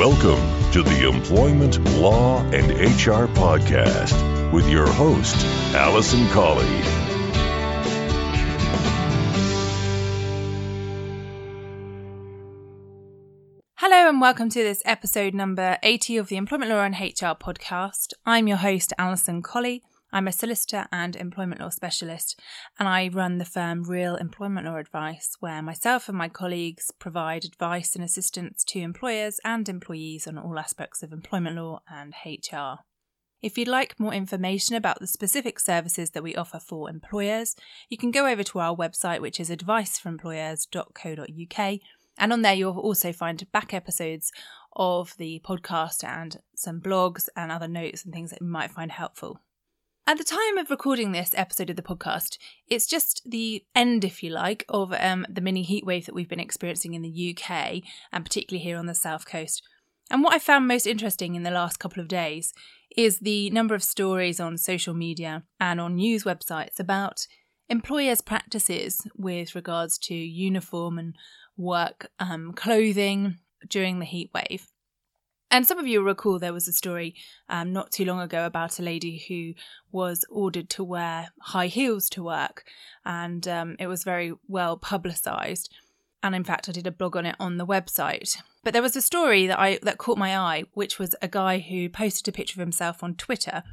Welcome to the Employment Law and HR Podcast with your host, Alison Colley. Hello and welcome to this episode number 80 of the Employment Law and HR podcast. I'm your host, Alison Colley. I'm a solicitor and employment law specialist, and I run the firm Real Employment Law Advice, where myself and my colleagues provide advice and assistance to employers and employees on all aspects of employment law and HR. If you'd like more information about the specific services that we offer for employers, you can go over to our website, which is adviceforemployers.co.uk, and on there you'll also find back episodes of the podcast and some blogs and other notes and things that you might find helpful. At the time of recording this episode of the podcast, it's just the end, if you like, of um, the mini heatwave that we've been experiencing in the UK, and particularly here on the south coast. And what I found most interesting in the last couple of days is the number of stories on social media and on news websites about employers' practices with regards to uniform and work um, clothing during the heatwave. And some of you recall there was a story um, not too long ago about a lady who was ordered to wear high heels to work, and um, it was very well publicised. And in fact, I did a blog on it on the website. But there was a story that I that caught my eye, which was a guy who posted a picture of himself on Twitter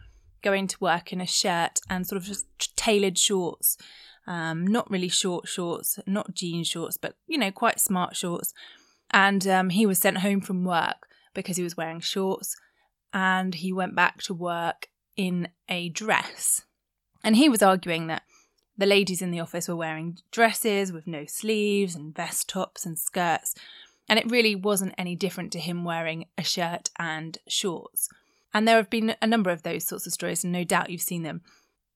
going to work in a shirt and sort of just tailored shorts, um, not really short shorts, not jean shorts, but you know, quite smart shorts. And um, he was sent home from work because he was wearing shorts and he went back to work in a dress. And he was arguing that the ladies in the office were wearing dresses with no sleeves and vest tops and skirts, and it really wasn't any different to him wearing a shirt and shorts. And there have been a number of those sorts of stories, and no doubt you've seen them.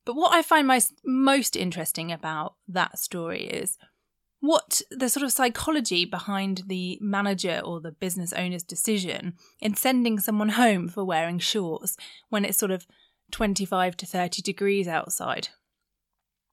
But what I find most, most interesting about that story is what the sort of psychology behind the manager or the business owner's decision in sending someone home for wearing shorts when it's sort of 25 to 30 degrees outside.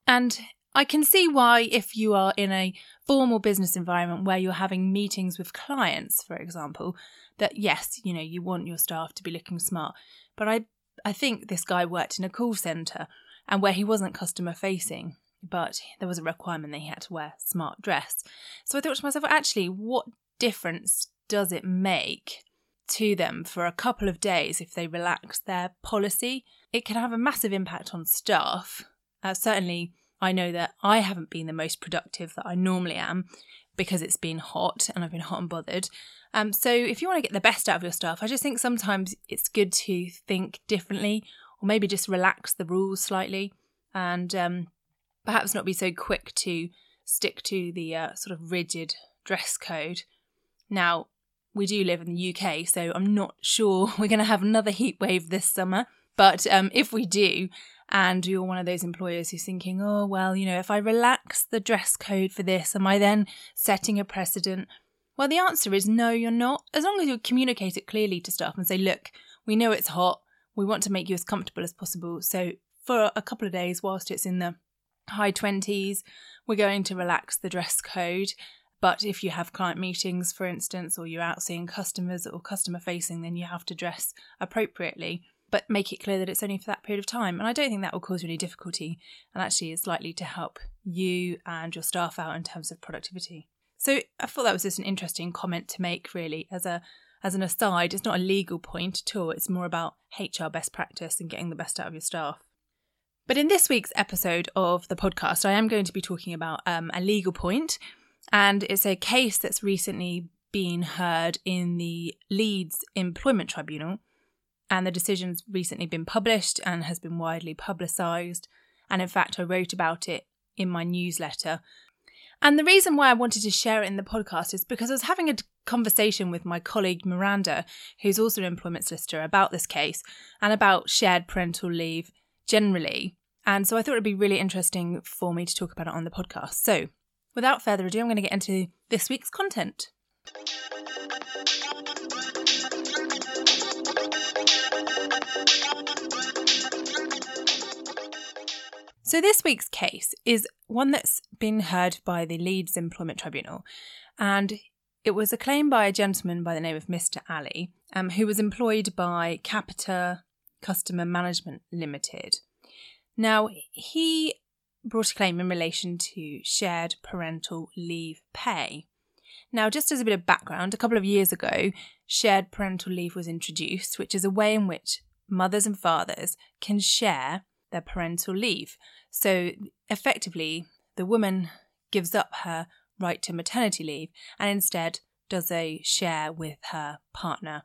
And I can see why, if you are in a formal business environment where you're having meetings with clients, for example, that yes, you know, you want your staff to be looking smart. But I, I think this guy worked in a call centre and where he wasn't customer facing but there was a requirement that he had to wear smart dress. So I thought to myself, actually, what difference does it make to them for a couple of days if they relax their policy? It can have a massive impact on staff. Uh, certainly, I know that I haven't been the most productive that I normally am because it's been hot and I've been hot and bothered. Um, so, if you want to get the best out of your staff, I just think sometimes it's good to think differently or maybe just relax the rules slightly and um, perhaps not be so quick to stick to the uh, sort of rigid dress code. Now, we do live in the UK, so I'm not sure we're going to have another heat wave this summer. But um, if we do, and you're one of those employers who's thinking, oh, well, you know, if I relax the dress code for this, am I then setting a precedent? Well, the answer is no, you're not. As long as you communicate it clearly to staff and say, look, we know it's hot, we want to make you as comfortable as possible. So for a couple of days, whilst it's in the high 20s, we're going to relax the dress code. But if you have client meetings, for instance, or you're out seeing customers or customer facing, then you have to dress appropriately. But make it clear that it's only for that period of time. And I don't think that will cause any difficulty and actually is likely to help you and your staff out in terms of productivity. So I thought that was just an interesting comment to make, really, as a as an aside. It's not a legal point at all. It's more about HR best practice and getting the best out of your staff. But in this week's episode of the podcast, I am going to be talking about um, a legal point, and it's a case that's recently been heard in the Leeds Employment Tribunal. And the decision's recently been published and has been widely publicised. And in fact, I wrote about it in my newsletter. And the reason why I wanted to share it in the podcast is because I was having a conversation with my colleague Miranda, who's also an employment solicitor, about this case and about shared parental leave generally. And so I thought it'd be really interesting for me to talk about it on the podcast. So without further ado, I'm going to get into this week's content. So, this week's case is one that's been heard by the Leeds Employment Tribunal, and It was a claim by a gentleman by the name of Mr. Ali, um, who was employed by Capita Customer Management Limited. Now, he brought a claim in relation to shared parental leave pay. Now, just as a bit of background, a couple of years ago, shared parental leave was introduced, which is a way in which mothers and fathers can share their parental leave. So, effectively, the woman gives up her right to maternity leave and instead does a share with her partner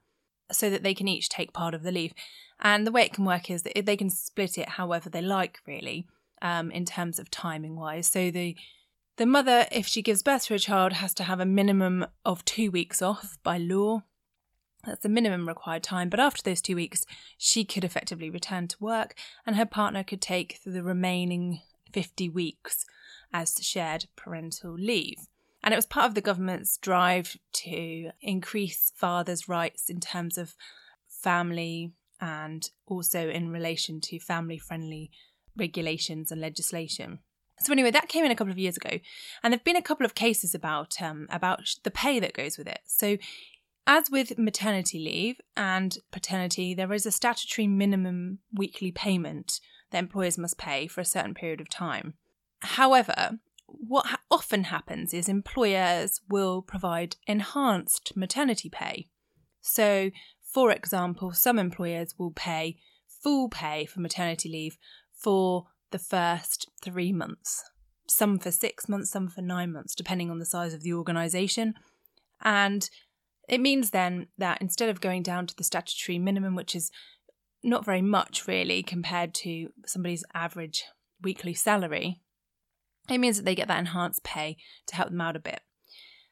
so that they can each take part of the leave. And the way it can work is that they can split it however they like, really, um, in terms of timing wise. So the the mother, if she gives birth to a child, has to have a minimum of two weeks off by law. That's the minimum required time. But after those two weeks, she could effectively return to work, and her partner could take the remaining 50 weeks as shared parental leave. And it was part of the government's drive to increase fathers' rights in terms of family and also in relation to family friendly regulations and legislation. So anyway, that came in a couple of years ago, and there've been a couple of cases about um, about the pay that goes with it. So, as with maternity leave and paternity, there is a statutory minimum weekly payment that employers must pay for a certain period of time. However, what ha- often happens is employers will provide enhanced maternity pay. So, for example, some employers will pay full pay for maternity leave for the first three months, some for six months, some for nine months, depending on the size of the organisation. And it means then that instead of going down to the statutory minimum, which is not very much really compared to somebody's average weekly salary, it means that they get that enhanced pay to help them out a bit.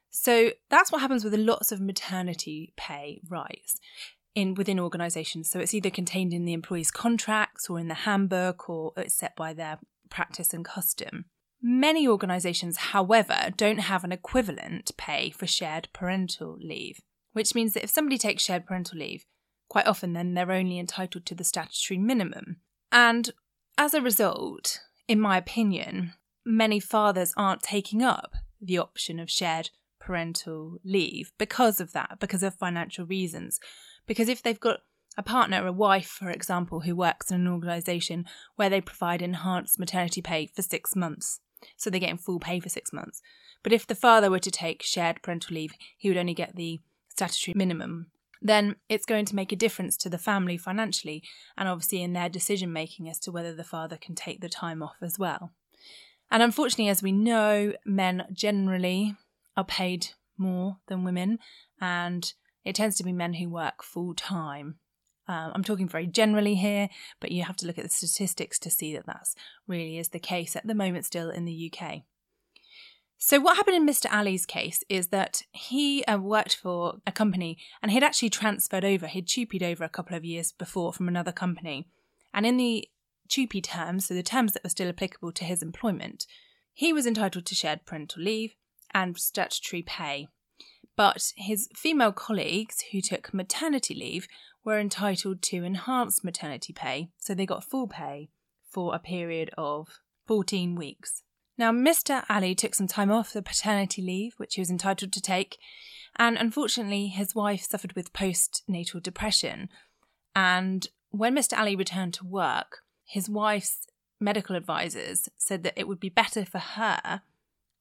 So that's what happens with lots of maternity pay rights in within organisations. So it's either contained in the employee's contracts or in the handbook or it's set by their practice and custom. Many organisations, however, don't have an equivalent pay for shared parental leave, which means that if somebody takes shared parental leave, quite often then they're only entitled to the statutory minimum. And as a result, in my opinion, many fathers aren't taking up the option of shared parental leave because of that, because of financial reasons. Because if they've got a partner, a wife, for example, who works in an organisation where they provide enhanced maternity pay for six months, so they're getting full pay for six months. But if the father were to take shared parental leave, he would only get the statutory minimum. Then it's going to make a difference to the family financially and obviously in their decision making as to whether the father can take the time off as well. And unfortunately, as we know, men generally are paid more than women, and it tends to be men who work full time. Um, I'm talking very generally here, but you have to look at the statistics to see that that's really is the case at the moment still in the UK. So, what happened in Mr. Ali's case is that he uh, worked for a company and he'd actually transferred over, he'd TUPE'd over a couple of years before from another company. And in the TUPE terms, so the terms that were still applicable to his employment, he was entitled to shared parental leave and statutory pay. But his female colleagues who took maternity leave were entitled to enhanced maternity pay, so they got full pay for a period of 14 weeks. Now, Mr. Ali took some time off the paternity leave, which he was entitled to take, and unfortunately, his wife suffered with postnatal depression. And when Mr. Ali returned to work, his wife's medical advisors said that it would be better for her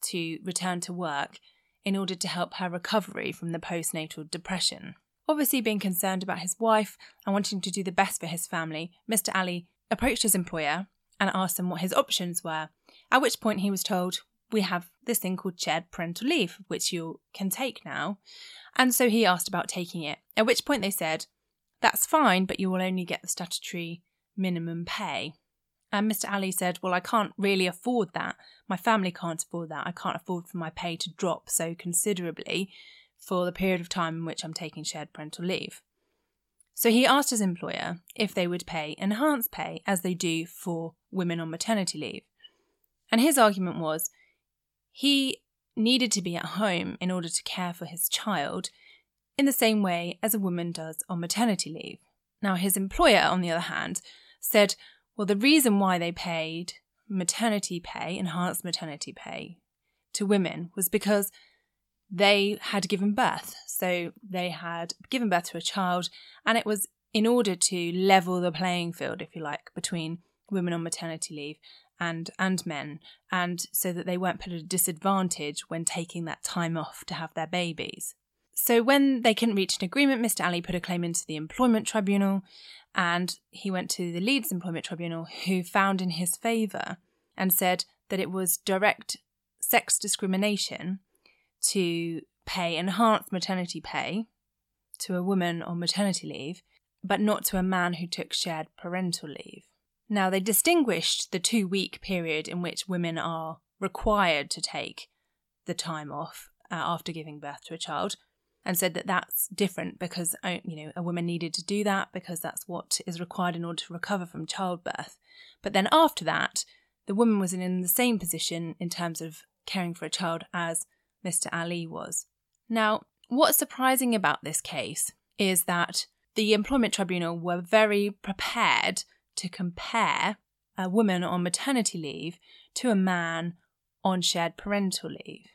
to return to work in order to help her recovery from the postnatal depression. Obviously, being concerned about his wife and wanting to do the best for his family, Mr. Ali approached his employer and asked him what his options were, at which point he was told, We have this thing called shared parental leave, which you can take now. And so he asked about taking it, at which point they said, That's fine, but you will only get the statutory minimum pay. And Mr. Ali said, Well, I can't really afford that. My family can't afford that. I can't afford for my pay to drop so considerably for the period of time in which I'm taking shared parental leave. So he asked his employer if they would pay enhanced pay as they do for women on maternity leave. And his argument was he needed to be at home in order to care for his child in the same way as a woman does on maternity leave. Now, his employer, on the other hand, said, well, the reason why they paid maternity pay, enhanced maternity pay, to women was because they had given birth. So they had given birth to a child, and it was in order to level the playing field, if you like, between women on maternity leave and and men, and so that they weren't put at a disadvantage when taking that time off to have their babies. So when they couldn't reach an agreement, Mr. Ali put a claim into the Employment Tribunal, and he went to the Leeds Employment Tribunal, who found in his favour and said that it was direct sex discrimination to pay enhanced maternity pay to a woman on maternity leave, but not to a man who took shared parental leave. Now, they distinguished the two week period in which women are required to take the time off uh, after giving birth to a child and said that that's different because uh, you know a woman needed to do that because that's what is required in order to recover from childbirth. But then after that the woman was in the same position in terms of caring for a child as Mr Ali was. Now what's surprising about this case is that the employment tribunal were very prepared to compare a woman on maternity leave to a man on shared parental leave.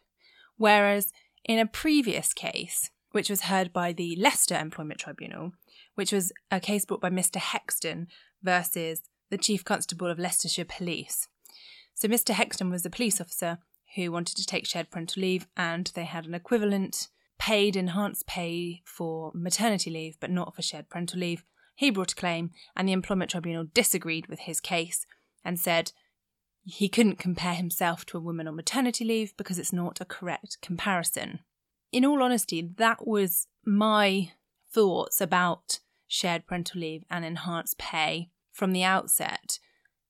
Whereas in a previous case which was heard by the Leicester Employment Tribunal, which was a case brought by Mr. Hextall versus the Chief Constable of Leicestershire Police. So, Mr. Hextall was a police officer who wanted to take shared parental leave, and they had an equivalent paid enhanced pay for maternity leave, but not for shared parental leave. He brought a claim, and the Employment Tribunal disagreed with his case and said he couldn't compare himself to a woman on maternity leave because it's not a correct comparison in all honesty, that was my thoughts about shared parental leave and enhanced pay from the outset.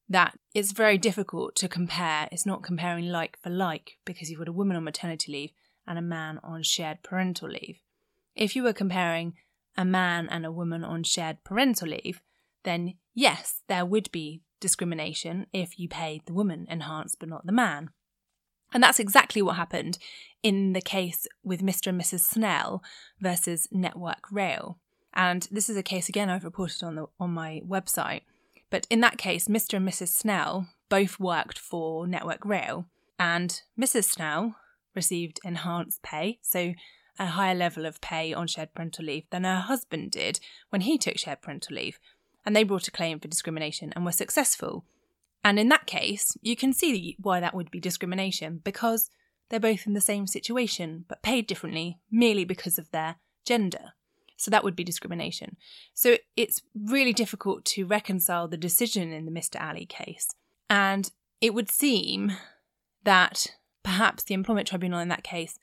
That it's very difficult to compare. It's not comparing like for like because you've got a woman on maternity leave and a man on shared parental leave. If you were comparing a man and a woman on shared parental leave, then yes, there would be discrimination if you paid the woman enhanced but not the man. And that's exactly what happened in the case with Mr. and Mrs. Snell versus Network Rail. And this is a case again I've reported on the on my website. But in that case, Mr. and Mrs. Snell both worked for Network Rail, and Mrs. Snell received enhanced pay, so a higher level of pay on shared parental leave than her husband did when he took shared parental leave. And they brought a claim for discrimination and were successful. And in that case, you can see why that would be discrimination because they're both in the same situation but paid differently merely because of their gender. So that would be discrimination. So it's really difficult to reconcile the decision in the Mr. Ali case. And it would seem that perhaps the Employment Tribunal in that case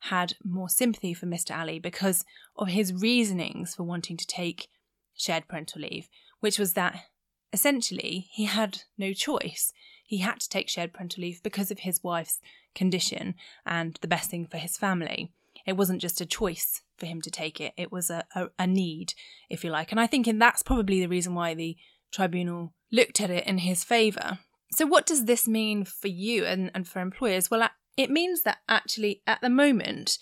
had more sympathy for Mr. Ali because of his reasonings for wanting to take shared parental leave, which was that essentially, he had no choice. He had to take shared parental leave because of his wife's condition and the best thing for his family. It wasn't just a choice for him to take it, it was a, a, a need, if you like. And I think that's probably the reason why the tribunal looked at it in his favour. So, what does this mean for you and, and for employers? Well, it means that actually, at the moment,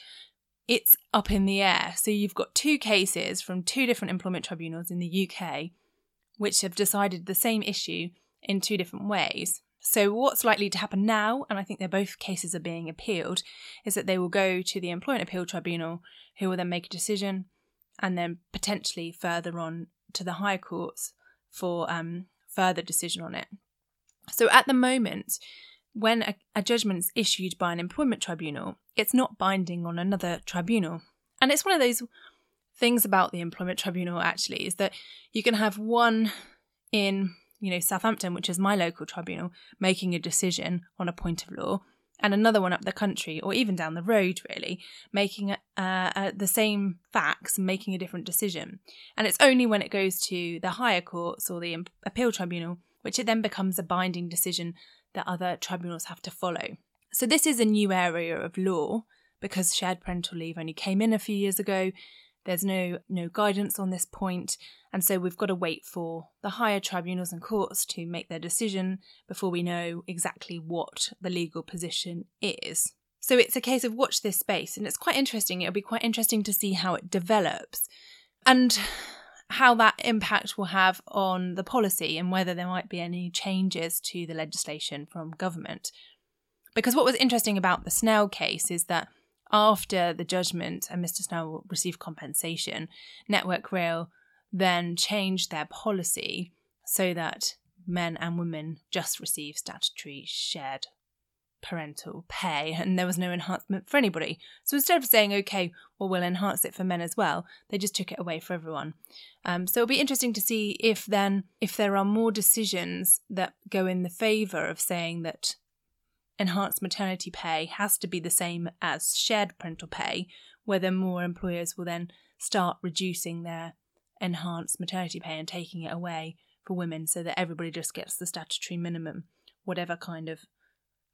it's up in the air. So, you've got two cases from two different employment tribunals in the UK which have decided the same issue in two different ways. So, what's likely to happen now, and I think they're both cases are being appealed, is that they will go to the Employment Appeal Tribunal, who will then make a decision, and then potentially further on to the higher courts for um, further decision on it. So, at the moment, when a, a judgment is issued by an employment tribunal, it's not binding on another tribunal. And it's one of those things about the employment tribunal actually is that you can have one in you know Southampton which is my local tribunal making a decision on a point of law and another one up the country or even down the road really making uh, uh, the same facts and making a different decision. And it's only when it goes to the higher courts or the appeal tribunal which it then becomes a binding decision that other tribunals have to follow. So this is a new area of law because shared parental leave only came in a few years ago there's no no guidance on this point, and so we've got to wait for the higher tribunals and courts to make their decision before we know exactly what the legal position is. So it's a case of watch this space, and it's quite interesting. It'll be quite interesting to see how it develops and how that impact will have on the policy and whether there might be any changes to the legislation from government. Because what was interesting about the Snell case is that after the judgment and Mr. Snell received compensation, Network Rail then changed their policy so that men and women just receive statutory shared parental pay and there was no enhancement for anybody. So instead of saying, okay, well, we'll enhance it for men as well, they just took it away for everyone. Um, so it'll be interesting to see if then, if there are more decisions that go in the favour of saying that enhanced maternity pay has to be the same as shared parental pay, whether more employers will then start reducing their enhanced maternity pay and taking it away for women so that everybody just gets the statutory minimum, whatever kind of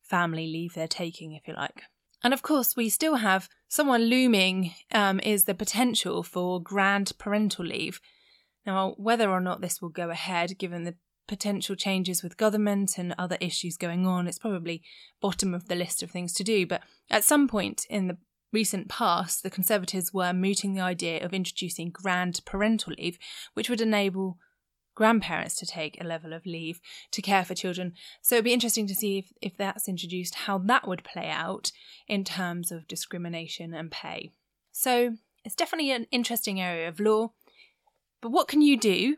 family leave they're taking, if you like. And of course, we still have someone looming um, is the potential for grand parental leave. Now, whether or not this will go ahead, given the potential changes with government and other issues going on, it's probably bottom of the list of things to do. But at some point in the recent past, the Conservatives were mooting the idea of introducing grand parental leave, which would enable grandparents to take a level of leave to care for children. So it'd be interesting to see if, if that's introduced, how that would play out in terms of discrimination and pay. So it's definitely an interesting area of law. But what can you do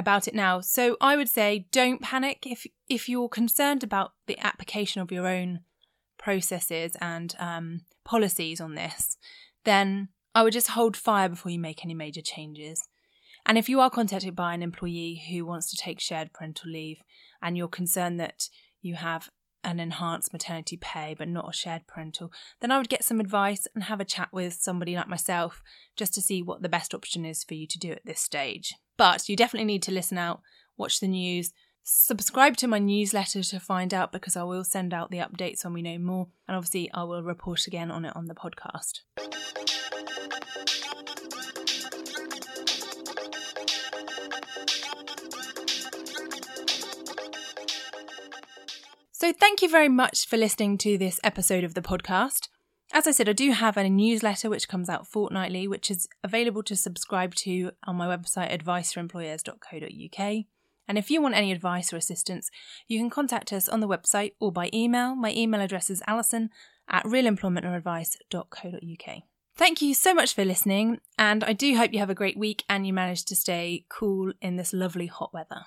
about it now? So I would say don't panic if if you're concerned about the application of your own processes and um, policies on this. Then I would just hold fire before you make any major changes. And if you are contacted by an employee who wants to take shared parental leave and you're concerned that you have an enhanced maternity pay but not a shared parental, then I would get some advice and have a chat with somebody like myself just to see what the best option is for you to do at this stage. But you definitely need to listen out, watch the news, subscribe to my newsletter to find out because I will send out the updates when we know more, and obviously I will report again on it on the podcast. So, thank you very much for listening to this episode of the podcast. As I said, I do have a newsletter which comes out fortnightly, which is available to subscribe to on my website, adviceforemployers.co.uk. And if you want any advice or assistance, you can contact us on the website or by email. My email address is alison at realemploymentlawadvice.co.uk. Thank you so much for listening, and I do hope you have a great week and you manage to stay cool in this lovely hot weather.